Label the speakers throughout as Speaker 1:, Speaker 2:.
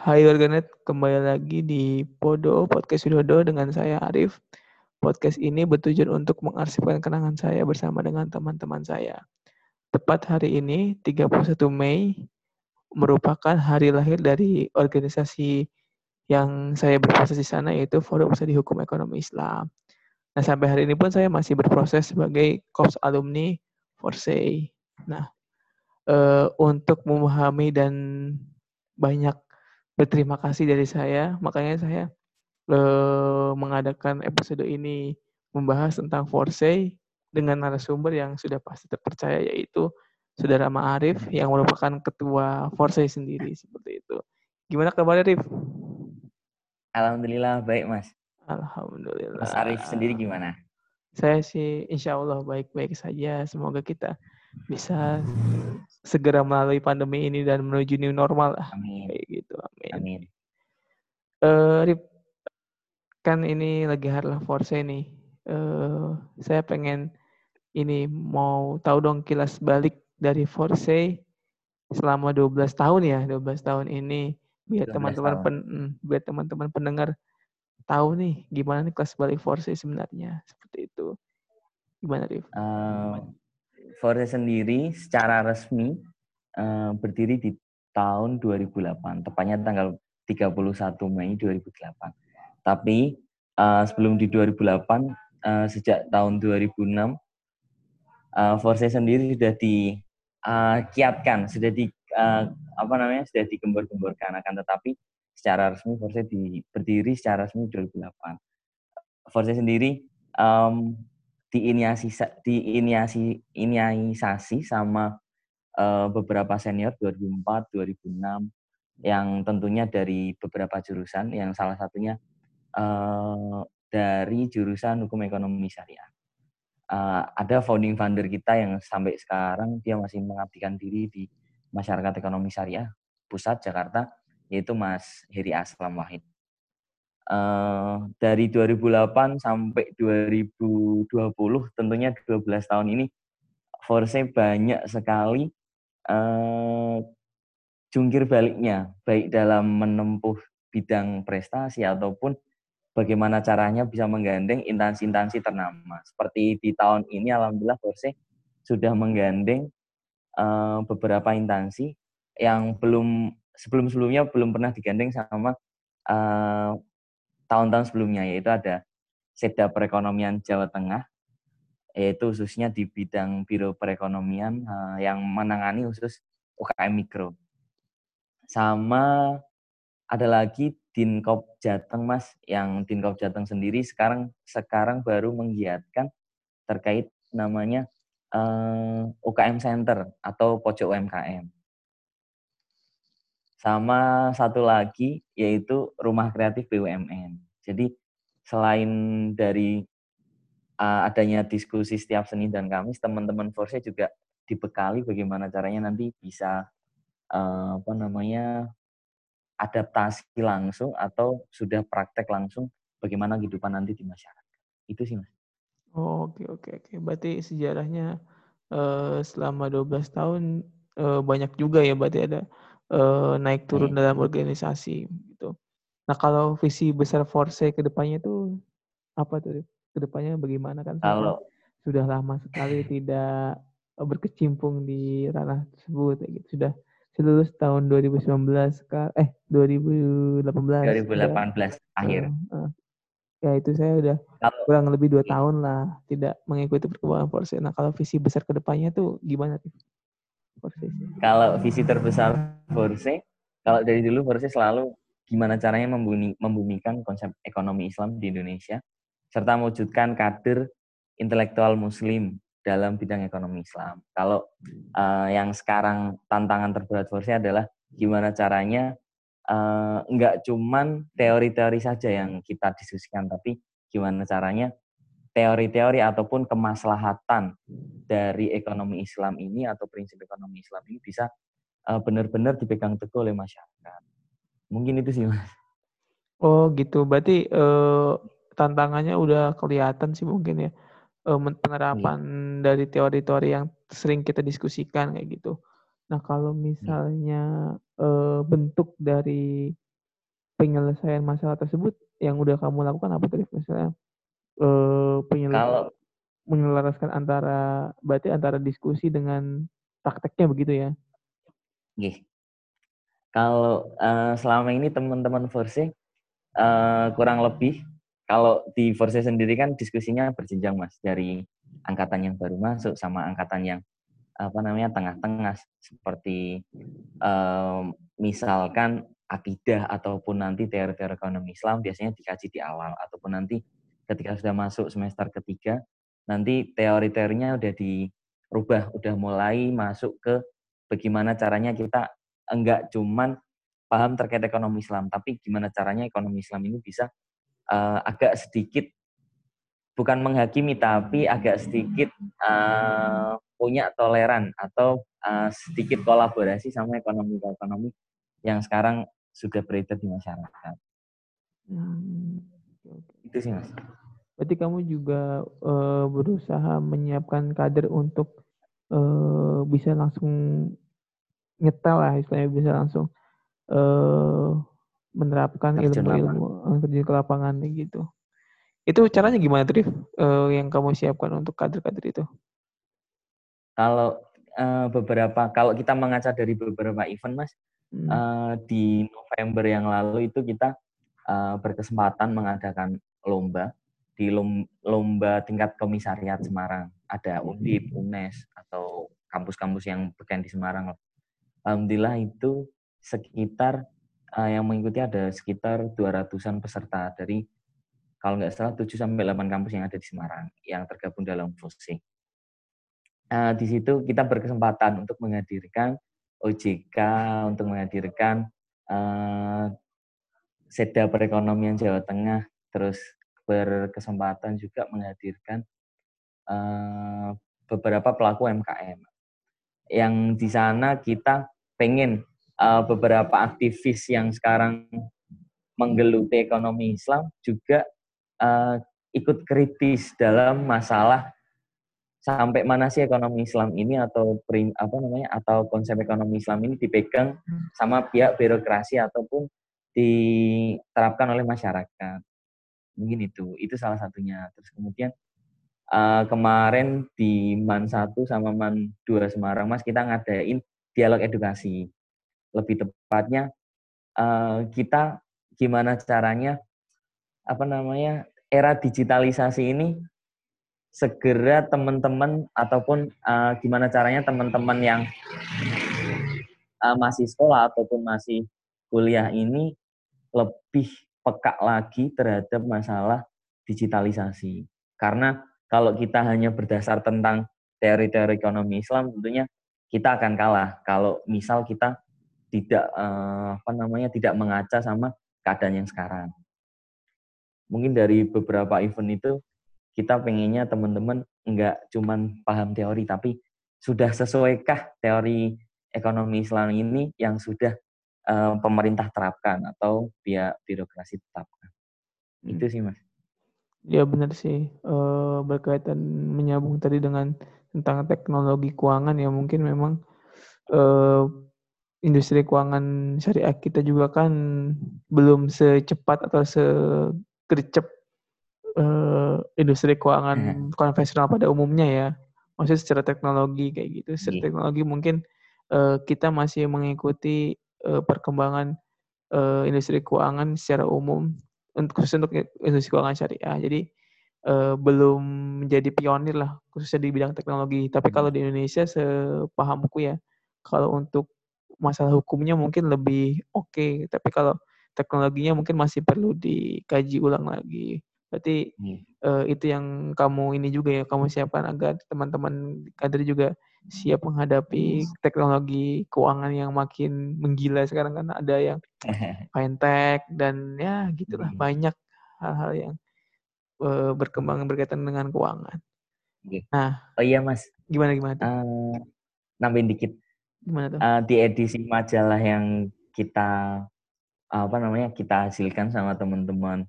Speaker 1: Hai warganet, kembali lagi di Podo Podcast Widodo dengan saya Arif. Podcast ini bertujuan untuk mengarsipkan kenangan saya bersama dengan teman-teman saya. Tepat hari ini, 31 Mei, merupakan hari lahir dari organisasi yang saya berproses di sana, yaitu Forum Studi Hukum Ekonomi Islam. Nah, sampai hari ini pun saya masih berproses sebagai Korps Alumni Forsei. Nah, uh, untuk memahami dan banyak berterima kasih dari saya. Makanya saya uh, mengadakan episode ini membahas tentang Forsey dengan narasumber yang sudah pasti terpercaya yaitu Saudara Ma'arif yang merupakan ketua Forsey sendiri seperti itu. Gimana kabar Arif?
Speaker 2: Alhamdulillah baik Mas.
Speaker 1: Alhamdulillah.
Speaker 2: Mas Arif sendiri gimana?
Speaker 1: Saya sih insya Allah baik-baik saja. Semoga kita bisa segera melalui pandemi ini dan menuju new normal.
Speaker 2: Amin.
Speaker 1: Gitu. Amin.
Speaker 2: Amin.
Speaker 1: Uh, Rip, kan ini lagi harlah force nih. Uh, saya pengen ini mau tahu dong kilas balik dari Force selama 12 tahun ya, 12 tahun ini biar teman-teman pen, mm, biar teman-teman pendengar tahu nih gimana nih kelas balik Force sebenarnya seperti itu. Gimana, Rif?
Speaker 2: Uh, Forse sendiri secara resmi uh, berdiri di tahun 2008, tepatnya tanggal 31 Mei 2008. Tapi uh, sebelum di 2008, uh, eh, sejak tahun 2006, uh, Forse sendiri sudah dikiatkan, uh, sudah di uh, apa namanya, sudah digembor-gemborkan. Akan tetapi secara resmi Forse di, berdiri secara resmi 2008. Forse sendiri um, diinisiasi diinisiasi inisiasi sama uh, beberapa senior 2004 2006 yang tentunya dari beberapa jurusan yang salah satunya uh, dari jurusan hukum ekonomi syariah. Uh, ada founding founder kita yang sampai sekarang dia masih mengabdikan diri di masyarakat ekonomi syariah pusat Jakarta yaitu Mas Heri Aslam Wahid uh, dari 2008 sampai 2020 tentunya 12 tahun ini Forse banyak sekali uh, jungkir baliknya baik dalam menempuh bidang prestasi ataupun bagaimana caranya bisa menggandeng instansi-instansi ternama. Seperti di tahun ini alhamdulillah Forse sudah menggandeng uh, beberapa instansi yang belum sebelum-sebelumnya belum pernah digandeng sama uh, tahun-tahun sebelumnya yaitu ada Seda Perekonomian Jawa Tengah yaitu khususnya di bidang Biro Perekonomian uh, yang menangani khusus UKM mikro. Sama ada lagi Dinkop Jateng Mas yang Dinkop Jateng sendiri sekarang sekarang baru menggiatkan terkait namanya uh, eh, UKM Center atau pojok UMKM. Sama satu lagi yaitu Rumah Kreatif BUMN. Jadi selain dari uh, adanya diskusi setiap Senin dan Kamis, teman-teman Force juga dibekali bagaimana caranya nanti bisa uh, apa namanya adaptasi langsung atau sudah praktek langsung bagaimana kehidupan nanti di masyarakat. Itu sih, Mas.
Speaker 1: Oh, oke oke oke. Berarti sejarahnya uh, selama 12 tahun uh, banyak juga ya berarti ada uh, naik turun dalam organisasi gitu. Nah kalau visi besar Force ke depannya itu apa tuh? Ke depannya bagaimana kan?
Speaker 2: Kalau
Speaker 1: sudah lama sekali tidak berkecimpung di ranah tersebut gitu. Sudah lulus tahun 2019 ke eh 2018
Speaker 2: 2018 akhir uh, uh,
Speaker 1: ya itu saya udah kalau, kurang lebih dua tahun lah tidak mengikuti perkembangan Force. Nah kalau visi besar ke depannya tuh gimana tuh?
Speaker 2: Kalau visi terbesar Forse, kalau dari dulu Forse selalu gimana caranya membumi, membumikan konsep ekonomi Islam di Indonesia, serta mewujudkan kader intelektual Muslim dalam bidang ekonomi Islam. Kalau uh, yang sekarang tantangan terberat Forse adalah gimana caranya uh, nggak cuman teori-teori saja yang kita diskusikan, tapi gimana caranya teori-teori ataupun kemaslahatan dari ekonomi Islam ini atau prinsip ekonomi Islam ini bisa uh, benar-benar dipegang teguh oleh masyarakat. Mungkin itu sih mas.
Speaker 1: Oh gitu, berarti uh, tantangannya udah kelihatan sih mungkin ya uh, penerapan iya. dari teori-teori yang sering kita diskusikan kayak gitu. Nah kalau misalnya uh, bentuk dari penyelesaian masalah tersebut yang udah kamu lakukan apa tadi misalnya eh, penyelesaian menyelaraskan antara berarti antara diskusi dengan prakteknya begitu ya?
Speaker 2: Gih. Kalau uh, selama ini teman-teman versi uh, kurang lebih kalau di Forse sendiri kan diskusinya berjenjang mas dari angkatan yang baru masuk sama angkatan yang apa namanya tengah-tengah. Seperti um, misalkan akidah ataupun nanti teori-teori ekonomi Islam biasanya dikaji di awal ataupun nanti ketika sudah masuk semester ketiga nanti teori-teorinya udah dirubah udah mulai masuk ke bagaimana caranya kita enggak cuman paham terkait ekonomi Islam tapi gimana caranya ekonomi Islam ini bisa uh, agak sedikit bukan menghakimi tapi agak sedikit uh, punya toleran atau uh, sedikit kolaborasi sama ekonomi-ekonomi yang sekarang sudah beredar di masyarakat. Hmm. Itu sih mas.
Speaker 1: Berarti kamu juga uh, berusaha menyiapkan kader untuk uh, bisa langsung nyetel lah istilahnya bisa langsung uh, menerapkan ilmu-ilmu terjun ke lapangan gitu. Itu caranya gimana, Trif? Uh, yang kamu siapkan untuk kader-kader itu?
Speaker 2: Kalau uh, beberapa, kalau kita mengaca dari beberapa event, Mas, hmm. uh, di November yang lalu itu kita uh, berkesempatan mengadakan lomba di lomba tingkat komisariat Semarang. Ada UNDIP, UNES, atau kampus-kampus yang berkaitan di Semarang. Alhamdulillah itu sekitar uh, yang mengikuti ada sekitar 200-an peserta dari kalau nggak salah 7 sampai 8 kampus yang ada di Semarang yang tergabung dalam FOSI. Uh, di situ kita berkesempatan untuk menghadirkan OJK, untuk menghadirkan uh, Seda Perekonomian Jawa Tengah, terus berkesempatan juga menghadirkan uh, beberapa pelaku MKM. Yang di sana kita pengen uh, beberapa aktivis yang sekarang menggeluti ekonomi Islam juga uh, ikut kritis dalam masalah sampai mana sih ekonomi Islam ini atau prim, apa namanya atau konsep ekonomi Islam ini dipegang sama pihak birokrasi ataupun diterapkan oleh masyarakat. Mungkin itu itu salah satunya. Terus kemudian uh, kemarin di Man 1 sama Man 2 Semarang Mas kita ngadain dialog edukasi lebih tepatnya uh, kita gimana caranya apa namanya era digitalisasi ini segera teman-teman ataupun uh, gimana caranya teman-teman yang uh, masih sekolah ataupun masih kuliah ini lebih peka lagi terhadap masalah digitalisasi. Karena kalau kita hanya berdasar tentang teori-teori ekonomi Islam tentunya kita akan kalah kalau misal kita tidak uh, apa namanya tidak mengaca sama keadaan yang sekarang. Mungkin dari beberapa event itu kita pengennya teman-teman enggak cuman paham teori tapi sudah sesuaikah teori ekonomi Islam ini yang sudah uh, pemerintah terapkan atau pihak birokrasi tetapkan. Hmm. Itu sih mas.
Speaker 1: Ya benar sih uh, berkaitan menyambung tadi dengan tentang teknologi keuangan ya mungkin memang uh, industri keuangan syariah kita juga kan belum secepat atau segercep uh, industri keuangan hmm. konvensional pada umumnya ya. Maksudnya secara teknologi kayak gitu. Secara yeah. teknologi mungkin uh, kita masih mengikuti uh, perkembangan uh, industri keuangan secara umum untuk khusus untuk industri keuangan syariah. Jadi uh, belum menjadi pionir lah khususnya di bidang teknologi. Tapi kalau di Indonesia sepahamku ya, kalau untuk masalah hukumnya mungkin lebih oke, okay. tapi kalau teknologinya mungkin masih perlu dikaji ulang lagi. Berarti hmm. uh, itu yang kamu ini juga ya, kamu siapkan agar teman-teman kader juga siap menghadapi teknologi keuangan yang makin menggila sekarang kan ada yang fintech dan ya gitulah hmm. banyak hal-hal yang uh, berkembang berkaitan dengan keuangan.
Speaker 2: Nah, oh iya mas,
Speaker 1: gimana gimana?
Speaker 2: Uh, nambahin dikit Gimana tuh? Uh, di edisi majalah yang kita apa namanya kita hasilkan sama teman-teman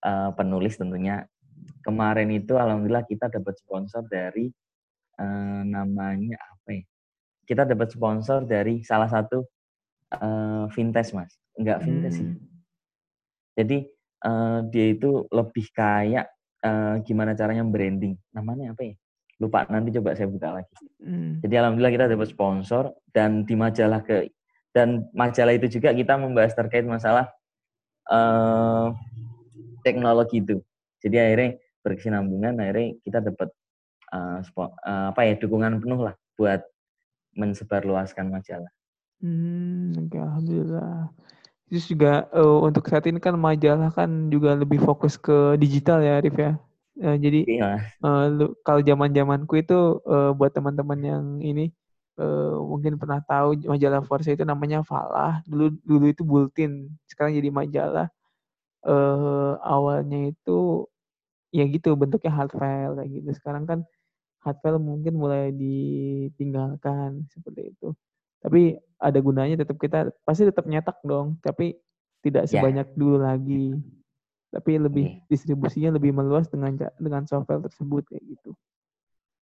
Speaker 2: uh, penulis tentunya kemarin itu alhamdulillah kita dapat sponsor dari uh, namanya apa ya? Kita dapat sponsor dari salah satu uh, vintage mas, enggak vintage hmm. sih. Jadi uh, dia itu lebih kayak uh, gimana caranya branding. Namanya apa ya? Lupa nanti coba saya buka lagi. Hmm. Jadi alhamdulillah kita dapat sponsor dan di majalah ke dan majalah itu juga kita membahas terkait masalah uh, teknologi itu. Jadi akhirnya berkesinambungan akhirnya kita dapat uh, uh, apa ya dukungan penuh lah buat mensebarluaskan majalah.
Speaker 1: Hmm, oke, alhamdulillah. Terus juga uh, untuk saat ini kan majalah kan juga lebih fokus ke digital ya, Arif ya. Uh, jadi iya. uh, kalau zaman zamanku itu uh, buat teman-teman yang ini uh, mungkin pernah tahu majalah Forza itu namanya Falah. Dulu dulu itu Bulletin, sekarang jadi majalah. Uh, awalnya itu ya gitu bentuknya hard file kayak gitu. Sekarang kan hard file mungkin mulai ditinggalkan seperti itu. Tapi ada gunanya tetap kita pasti tetap nyetak dong, tapi tidak ya. sebanyak yeah. dulu lagi. Tapi lebih yeah. distribusinya lebih meluas dengan dengan software tersebut kayak gitu.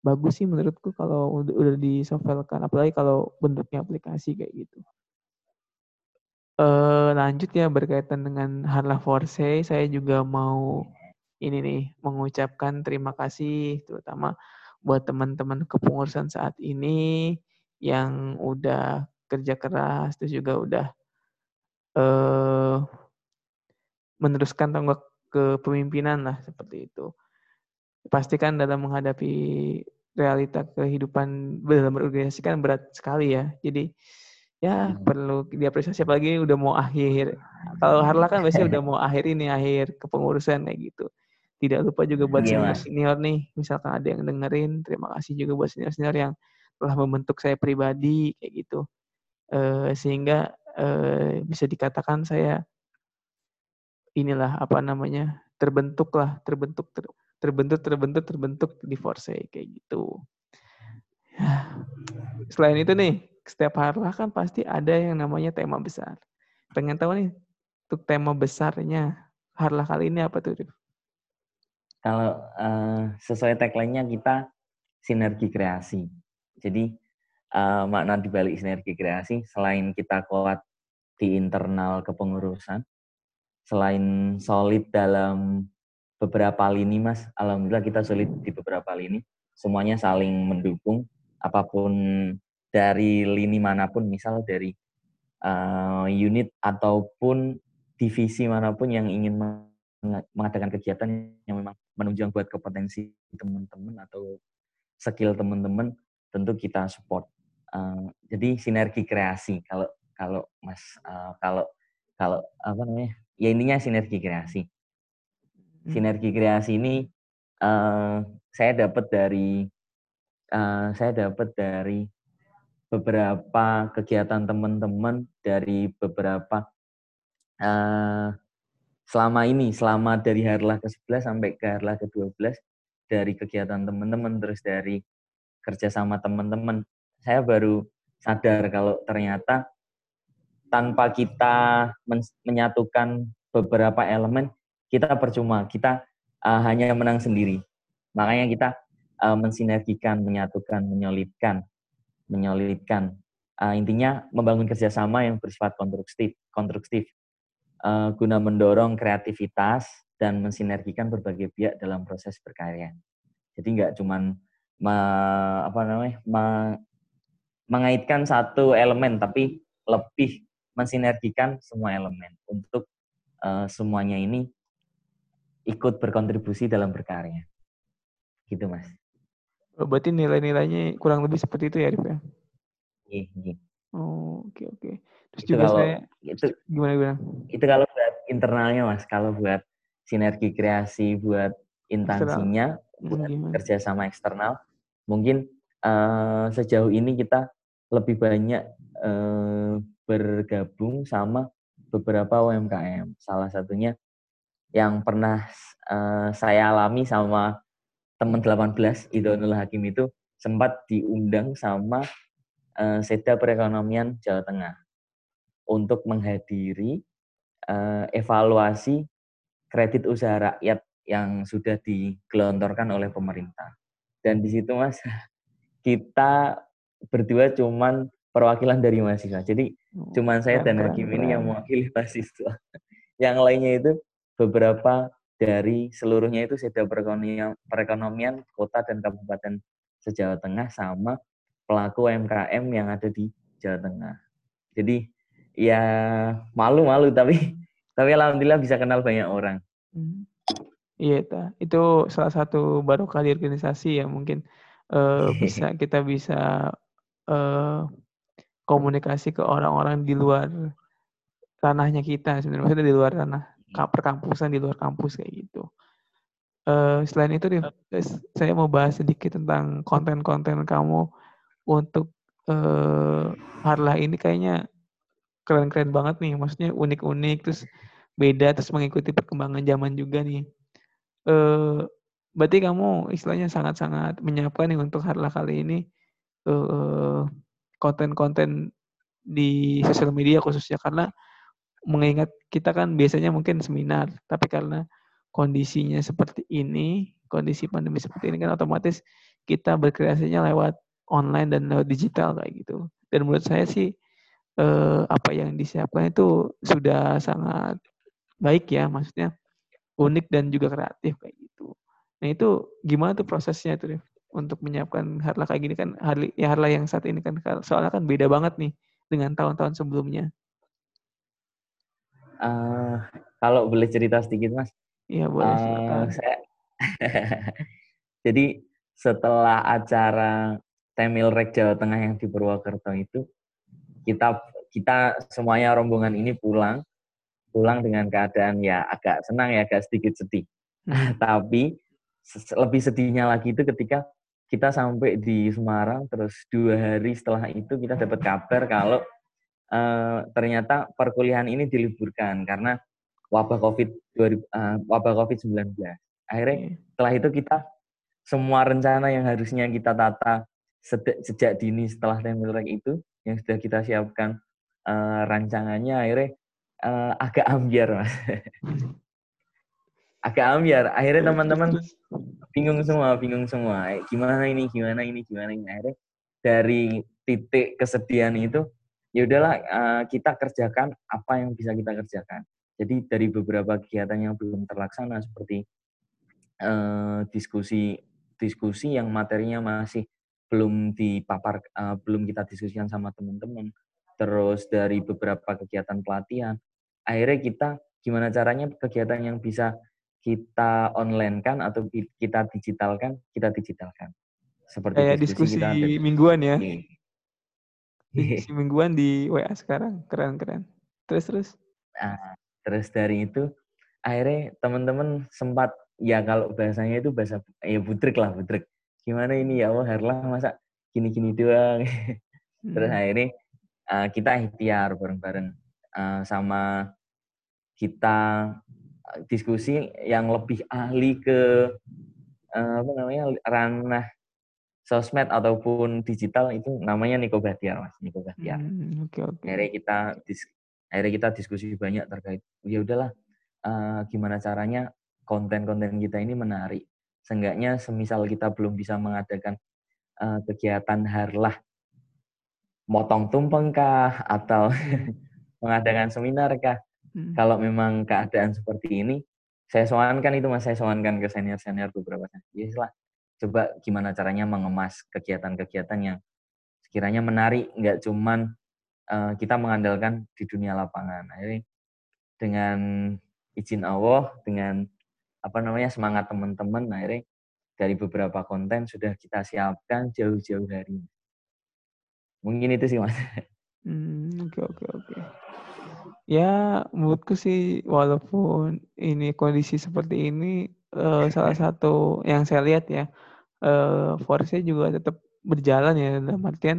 Speaker 1: Bagus sih menurutku kalau udah, udah di softwarekan, apalagi kalau bentuknya aplikasi kayak gitu. Uh, lanjut ya berkaitan dengan Harla Force, saya juga mau ini nih mengucapkan terima kasih terutama buat teman-teman kepengurusan saat ini yang udah kerja keras terus juga udah uh, meneruskan tanggung kepemimpinan lah seperti itu. Pastikan dalam menghadapi realita kehidupan dalam berorganisasi kan berat sekali ya. Jadi ya hmm. perlu diapresiasi apalagi udah mau akhir. Kalau Harla kan biasanya udah mau akhir ini akhir kepengurusan kayak gitu. Tidak lupa juga buat senior senior nih, misalkan ada yang dengerin, terima kasih juga buat senior senior yang telah membentuk saya pribadi kayak gitu uh, sehingga uh, bisa dikatakan saya inilah apa namanya terbentuk lah terbentuk ter, terbentuk terbentuk terbentuk di Force kayak gitu. Selain itu nih setiap harlah kan pasti ada yang namanya tema besar. Pengen tahu nih untuk tema besarnya harlah kali ini apa tuh
Speaker 2: kalau uh, sesuai tagline-nya kita sinergi kreasi. Jadi uh, makna dibalik sinergi kreasi selain kita kuat di internal kepengurusan, selain solid dalam beberapa lini mas, alhamdulillah kita solid di beberapa lini, semuanya saling mendukung. Apa pun dari lini mana pun, misal dari uh, unit ataupun divisi mana pun yang ingin mengadakan kegiatan yang memang menunjang buat kompetensi teman-teman atau skill teman-teman tentu kita support. Uh, jadi sinergi kreasi kalau kalau Mas uh, kalau kalau apa namanya ya intinya sinergi kreasi. Hmm. Sinergi kreasi ini uh, saya dapat dari uh, saya dapat dari beberapa kegiatan teman-teman dari beberapa uh, selama ini selama dari harlah ke-11 sampai ke harlah ke-12 dari kegiatan teman-teman terus dari kerja sama teman-teman, saya baru sadar kalau ternyata tanpa kita men menyatukan beberapa elemen, kita percuma, kita uh, hanya menang sendiri. Makanya kita uh, mensinergikan, menyatukan, menyolidkan, menyolidkan. Uh, intinya membangun kerjasama yang bersifat konstruktif, konstruktif uh, guna mendorong kreativitas dan mensinergikan berbagai pihak dalam proses berkarya. Jadi nggak cuman me, apa namanya me, mengaitkan satu elemen tapi lebih mensinergikan semua elemen untuk uh, semuanya ini ikut berkontribusi dalam berkarya. Gitu mas.
Speaker 1: Oh, berarti nilai-nilainya kurang lebih seperti itu ya Arif ya?
Speaker 2: Iya, iya.
Speaker 1: oh oke okay, oke. Okay. terus itu juga kalau, saya itu gimana gimana?
Speaker 2: itu kalau buat internalnya mas kalau buat sinergi kreasi buat intansinya hmm, buat kerja sama eksternal mungkin uh, sejauh ini kita lebih banyak uh, bergabung sama beberapa UMKM. Salah satunya yang pernah uh, saya alami sama teman 18 Idonul Hakim itu sempat diundang sama uh, Seda Perekonomian Jawa Tengah untuk menghadiri uh, evaluasi kredit usaha rakyat yang sudah digelontorkan oleh pemerintah. Dan di situ Mas, kita berdua cuman perwakilan dari mahasiswa. Jadi cuman saya dan Hakim ini yang mewakili mahasiswa. yang lainnya itu beberapa dari seluruhnya itu sudah perekonomian, perekonomian kota dan kabupaten se-Jawa Tengah sama pelaku UMKM yang ada di Jawa Tengah. Jadi ya malu-malu tapi tapi alhamdulillah bisa kenal banyak orang.
Speaker 1: Hmm. Iya, itu salah satu baru kali organisasi ya mungkin uh, bisa kita bisa uh, komunikasi ke orang-orang di luar ranahnya kita sebenarnya maksudnya di luar ranah perkampusan di luar kampus kayak gitu. Uh, selain itu, saya mau bahas sedikit tentang konten-konten kamu untuk uh, Harlah ini kayaknya keren-keren banget nih, maksudnya unik-unik, terus beda, terus mengikuti perkembangan zaman juga nih. Uh, berarti kamu istilahnya sangat-sangat menyiapkan nih untuk Harlah kali ini uh, konten-konten di sosial media khususnya karena mengingat kita kan biasanya mungkin seminar, tapi karena kondisinya seperti ini, kondisi pandemi seperti ini kan otomatis kita berkreasinya lewat online dan lewat digital kayak gitu. Dan menurut saya sih eh, apa yang disiapkan itu sudah sangat baik ya, maksudnya unik dan juga kreatif kayak gitu. Nah itu gimana tuh prosesnya tuh untuk menyiapkan harla kayak gini kan harla, ya harla yang saat ini kan soalnya kan beda banget nih dengan tahun-tahun sebelumnya.
Speaker 2: Uh, kalau boleh cerita sedikit mas.
Speaker 1: Iya boleh. Uh,
Speaker 2: saya jadi setelah acara Temil Rek Jawa Tengah yang di Purwokerto itu kita kita semuanya rombongan ini pulang pulang dengan keadaan ya agak senang ya agak sedikit sedih. Hmm. Tapi lebih sedihnya lagi itu ketika kita sampai di Semarang terus dua hari setelah itu kita dapat kabar kalau uh, ternyata perkuliahan ini diliburkan karena wabah COVID uh, wabah COVID-19. Akhirnya setelah itu kita semua rencana yang harusnya kita tata sejak dini setelah Temilrek itu yang sudah kita siapkan uh, rancangannya akhirnya uh, agak ambiar mas agak ambiar akhirnya teman-teman bingung semua bingung semua gimana ini gimana ini gimana ini akhirnya dari titik kesedihan itu ya udahlah uh, kita kerjakan apa yang bisa kita kerjakan. Jadi dari beberapa kegiatan yang belum terlaksana seperti uh, diskusi diskusi yang materinya masih belum dipapar uh, belum kita diskusikan sama teman-teman. Terus dari beberapa kegiatan pelatihan, akhirnya kita gimana caranya kegiatan yang bisa kita online kan atau kita digitalkan, kita digitalkan.
Speaker 1: Seperti Kayak diskusi, diskusi kita mingguan ya. Iya si mingguan di WA sekarang keren keren terus terus
Speaker 2: nah, terus dari itu akhirnya teman-teman sempat ya kalau bahasanya itu bahasa ya butrik lah butrik gimana ini ya Allah Herlah masa gini-gini doang terus hmm. akhirnya uh, kita ikhtiar bareng-bareng uh, sama kita diskusi yang lebih ahli ke uh, apa namanya ranah sosmed ataupun digital itu namanya Niko Bahtiar mas Niko Bahtiar. Hmm, okay, okay. Akhirnya kita dis, akhirnya kita diskusi banyak terkait ya udahlah uh, gimana caranya konten-konten kita ini menarik. Seenggaknya semisal kita belum bisa mengadakan uh, kegiatan harlah motong tumpeng kah atau mengadakan seminar kah. Hmm. Kalau memang keadaan seperti ini, saya soalkan itu mas saya soalkan ke senior-senior beberapa. Ya lah, coba gimana caranya mengemas kegiatan-kegiatan yang sekiranya menarik, nggak cuman uh, kita mengandalkan di dunia lapangan. Jadi dengan izin Allah, dengan apa namanya semangat teman-teman, akhirnya dari beberapa konten sudah kita siapkan jauh-jauh hari. Mungkin itu sih mas.
Speaker 1: Hmm, oke oke oke. Ya menurutku sih walaupun ini kondisi seperti ini uh, salah satu yang saya lihat ya uh, force juga tetap berjalan ya dalam artian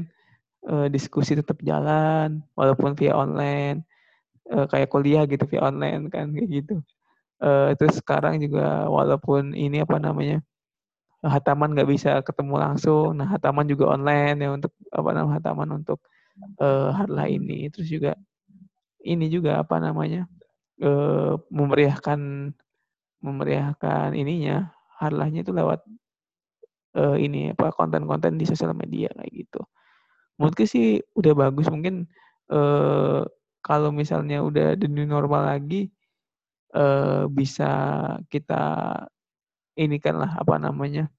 Speaker 1: uh, diskusi tetap jalan walaupun via online uh, kayak kuliah gitu via online kan kayak gitu. Uh, terus sekarang juga walaupun ini apa namanya hataman nggak bisa ketemu langsung nah hataman juga online ya untuk apa namanya hataman untuk uh, harlah ini. Terus juga ini juga apa namanya uh, memeriahkan memeriahkan ininya harlahnya itu lewat uh, ini apa konten-konten di sosial media kayak gitu. Menurutku sih udah bagus mungkin uh, kalau misalnya udah the new normal lagi uh, bisa kita ini kan lah apa namanya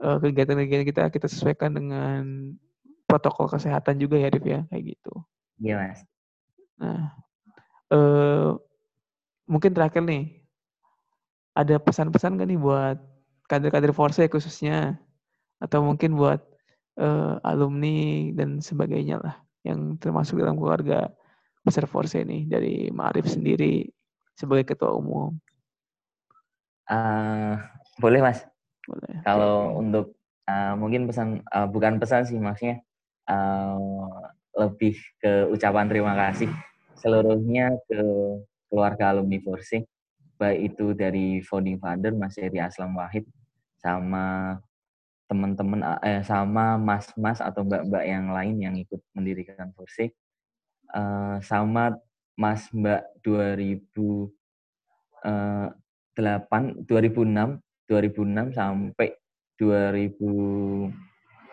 Speaker 1: kegiatan-kegiatan kita kita sesuaikan dengan protokol kesehatan juga ya, Rif ya, kayak gitu.
Speaker 2: Iya, Mas.
Speaker 1: Nah, uh, mungkin terakhir nih, ada pesan-pesan gak nih buat kader-kader Force khususnya, atau mungkin buat uh, alumni dan sebagainya lah, yang termasuk dalam keluarga besar Force ini dari Ma'arif sendiri sebagai ketua umum.
Speaker 2: Uh, boleh mas. Boleh. Kalau untuk uh, mungkin pesan uh, bukan pesan sih maksudnya uh, lebih ke ucapan terima kasih seluruhnya ke keluarga alumni Forsi baik itu dari founding father Mas Eri Aslam Wahid sama teman-teman eh, sama mas-mas atau mbak-mbak yang lain yang ikut mendirikan Forsi. Uh, sama Mas Mbak 2000 2008 2006 2006 sampai 2012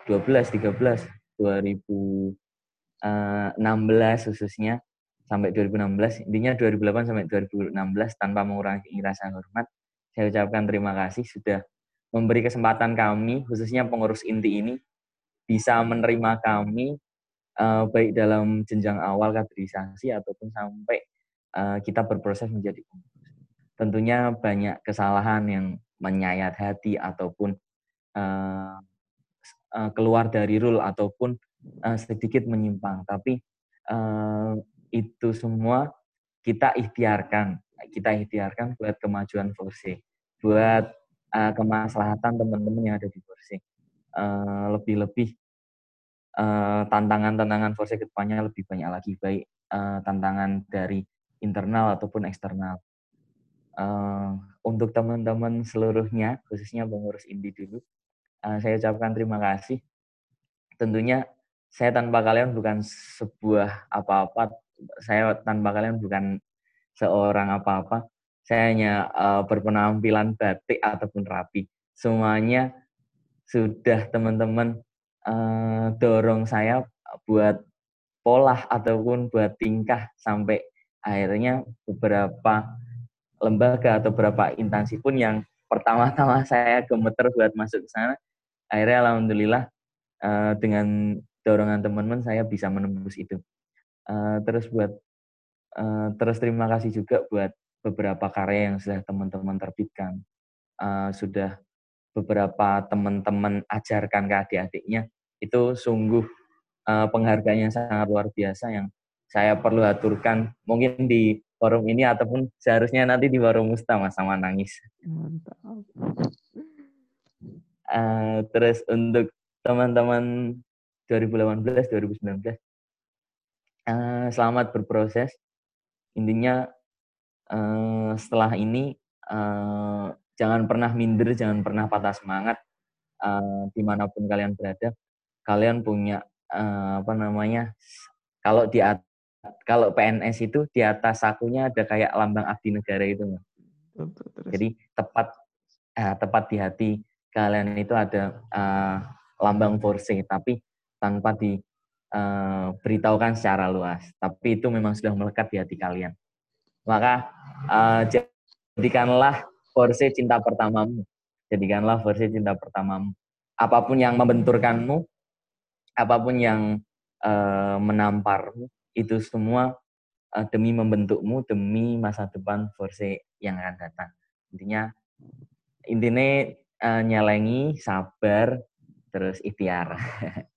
Speaker 2: 13 2016 khususnya sampai 2016 intinya 2008 sampai 2016 tanpa mengurangi rasa hormat saya ucapkan terima kasih sudah memberi kesempatan kami khususnya pengurus inti ini bisa menerima kami uh, baik dalam jenjang awal kaderisasi ataupun sampai uh, kita berproses menjadi pengurus tentunya banyak kesalahan yang menyayat hati ataupun uh, uh, keluar dari rule ataupun uh, sedikit menyimpang. Tapi uh, itu semua kita ikhtiarkan, kita ikhtiarkan buat kemajuan Forse, buat uh, kemaslahatan teman-teman yang ada di Forse. Uh, lebih-lebih uh, tantangan-tantangan Forse ke depannya lebih banyak lagi, baik uh, tantangan dari internal ataupun eksternal uh, untuk teman-teman seluruhnya, khususnya pengurus Indi dulu, uh, saya ucapkan terima kasih. Tentunya saya tanpa kalian bukan sebuah apa-apa, saya tanpa kalian bukan seorang apa-apa. Saya hanya uh, berpenampilan batik ataupun rapi. Semuanya sudah teman-teman uh, dorong saya buat pola ataupun buat tingkah sampai akhirnya beberapa lembaga atau beberapa instansi pun yang pertama-tama saya gemeter buat masuk ke sana, akhirnya alhamdulillah uh, dengan dorongan teman-teman saya bisa menembus itu. Uh, terus buat uh, terus terima kasih juga buat beberapa karya yang sudah teman-teman terbitkan. Uh, sudah beberapa teman-teman ajarkan ke adik-adiknya itu sungguh uh, penghargaan yang sangat luar biasa yang saya perlu aturkan mungkin di forum ini ataupun seharusnya nanti di forum Musta mas sama nangis. Mantap. Uh, terus untuk teman-teman 2018 2019 uh, selamat berproses. Intinya uh, setelah ini uh, jangan pernah minder, jangan pernah patah semangat uh, di mana pun kalian berada. Kalian punya uh, apa namanya? Kalau di kalau PNS itu di atas sakunya ada kayak lambang abdi negara itu, Jadi tepat uh, tepat di hati kalian itu ada uh, lambang force, tapi tanpa diberitahukan eh, uh, secara luas. Tapi itu memang sudah melekat di hati kalian. Maka uh, jadikanlah force cinta pertamamu. Jadikanlah force cinta pertamamu. Apa pun yang membenturkanmu, apa pun yang uh, menamparmu, itu semua uh, demi membentukmu demi masa depan Forse yang akan datang intinya intinya uh, nyalengi sabar terus ikhtiar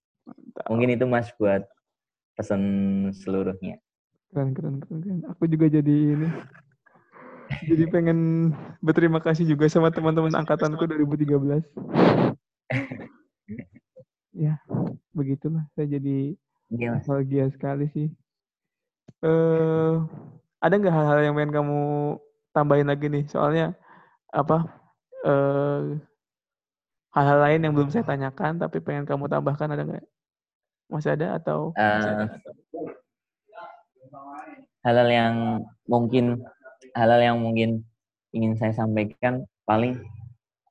Speaker 2: mungkin itu mas buat pesan seluruhnya
Speaker 1: keren keren keren, keren. aku juga jadi ini jadi pengen berterima kasih juga sama teman-teman angkatanku 2013 ya begitulah saya jadi iya, bahagia sekali sih uh, ada nggak hal-hal yang pengen kamu tambahin lagi nih? Soalnya apa? hal hal-hal lain yang belum saya tanyakan tapi pengen kamu tambahkan ada nggak? Masih ada atau? Uh,
Speaker 2: hal-hal yang mungkin hal-hal yang mungkin ingin saya sampaikan paling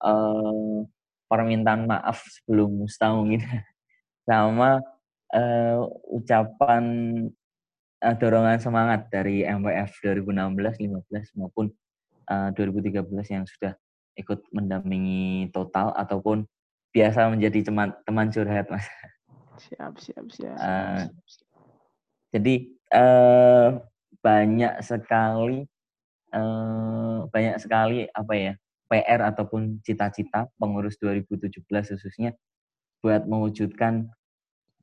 Speaker 2: uh, permintaan maaf sebelum musta mungkin sama uh, ucapan uh, dorongan semangat dari MWF 2016, 15 maupun uh, 2013 yang sudah ikut mendampingi total ataupun biasa menjadi teman teman curhat mas.
Speaker 1: Siap siap siap.
Speaker 2: Uh, jadi uh, banyak sekali uh, banyak sekali apa ya PR ataupun cita-cita pengurus 2017 khususnya buat mewujudkan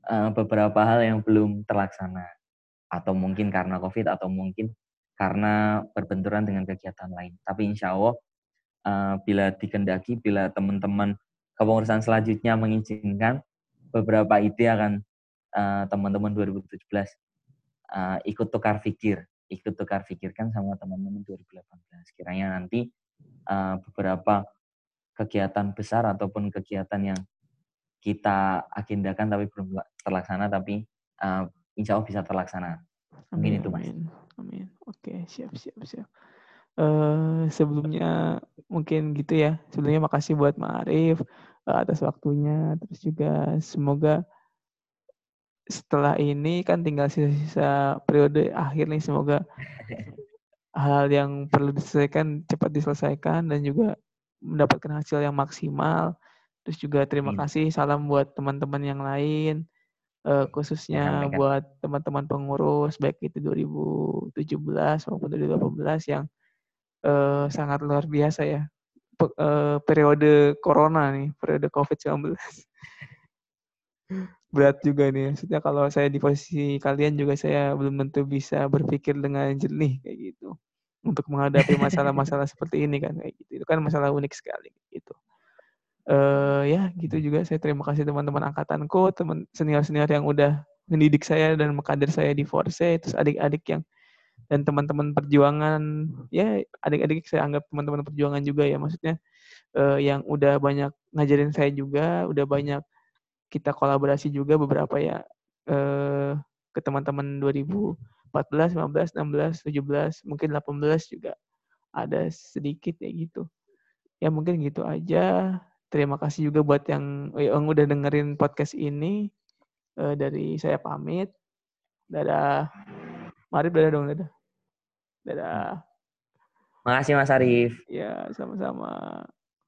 Speaker 2: uh, beberapa hal yang belum terlaksana atau mungkin karena COVID atau mungkin karena berbenturan dengan kegiatan lain. Tapi insya Allah uh, bila dikendaki, bila teman-teman kepengurusan selanjutnya mengizinkan, beberapa ide akan uh, teman-teman 2017 uh, ikut tukar pikir, ikut tukar pikirkan sama teman-teman 2018. Kiranya nanti uh, beberapa kegiatan besar ataupun kegiatan yang kita agendakan tapi belum terlaksana, tapi uh, insya Allah bisa terlaksana.
Speaker 1: Mungkin amin, itu mas. Amin. amin. Oke, siap, siap, siap. Uh, sebelumnya mungkin gitu ya. Sebelumnya makasih buat Ma'arif uh, atas waktunya. Terus juga semoga setelah ini kan tinggal sisa-sisa periode akhir nih. Semoga hal yang perlu diselesaikan cepat diselesaikan dan juga mendapatkan hasil yang maksimal. Terus juga terima kasih salam buat teman-teman yang lain uh, khususnya buat teman-teman pengurus baik itu 2017 maupun 2018 yang uh, sangat luar biasa ya. Pe uh, periode corona nih, periode COVID-19. Berat juga nih. Maksudnya kalau saya di posisi kalian juga saya belum tentu bisa berpikir dengan jernih kayak gitu. Untuk menghadapi masalah-masalah seperti ini kan kayak gitu. Itu kan masalah unik sekali gitu. Uh, ya gitu juga saya terima kasih teman-teman angkatanku, teman senior-senior yang udah mendidik saya dan mengkader saya di Force, terus adik-adik yang dan teman-teman perjuangan ya adik-adik saya anggap teman-teman perjuangan juga ya maksudnya uh, yang udah banyak ngajarin saya juga udah banyak kita kolaborasi juga beberapa ya uh, ke teman-teman 2014, 15, 16, 17, mungkin 18 juga ada sedikit ya gitu. Ya mungkin gitu aja. Terima kasih juga buat yang yang udah dengerin podcast ini. Uh, dari saya pamit. Dadah. Mari dadah dong, dadah. Dadah.
Speaker 2: Makasih Mas Arif.
Speaker 1: Ya, sama-sama.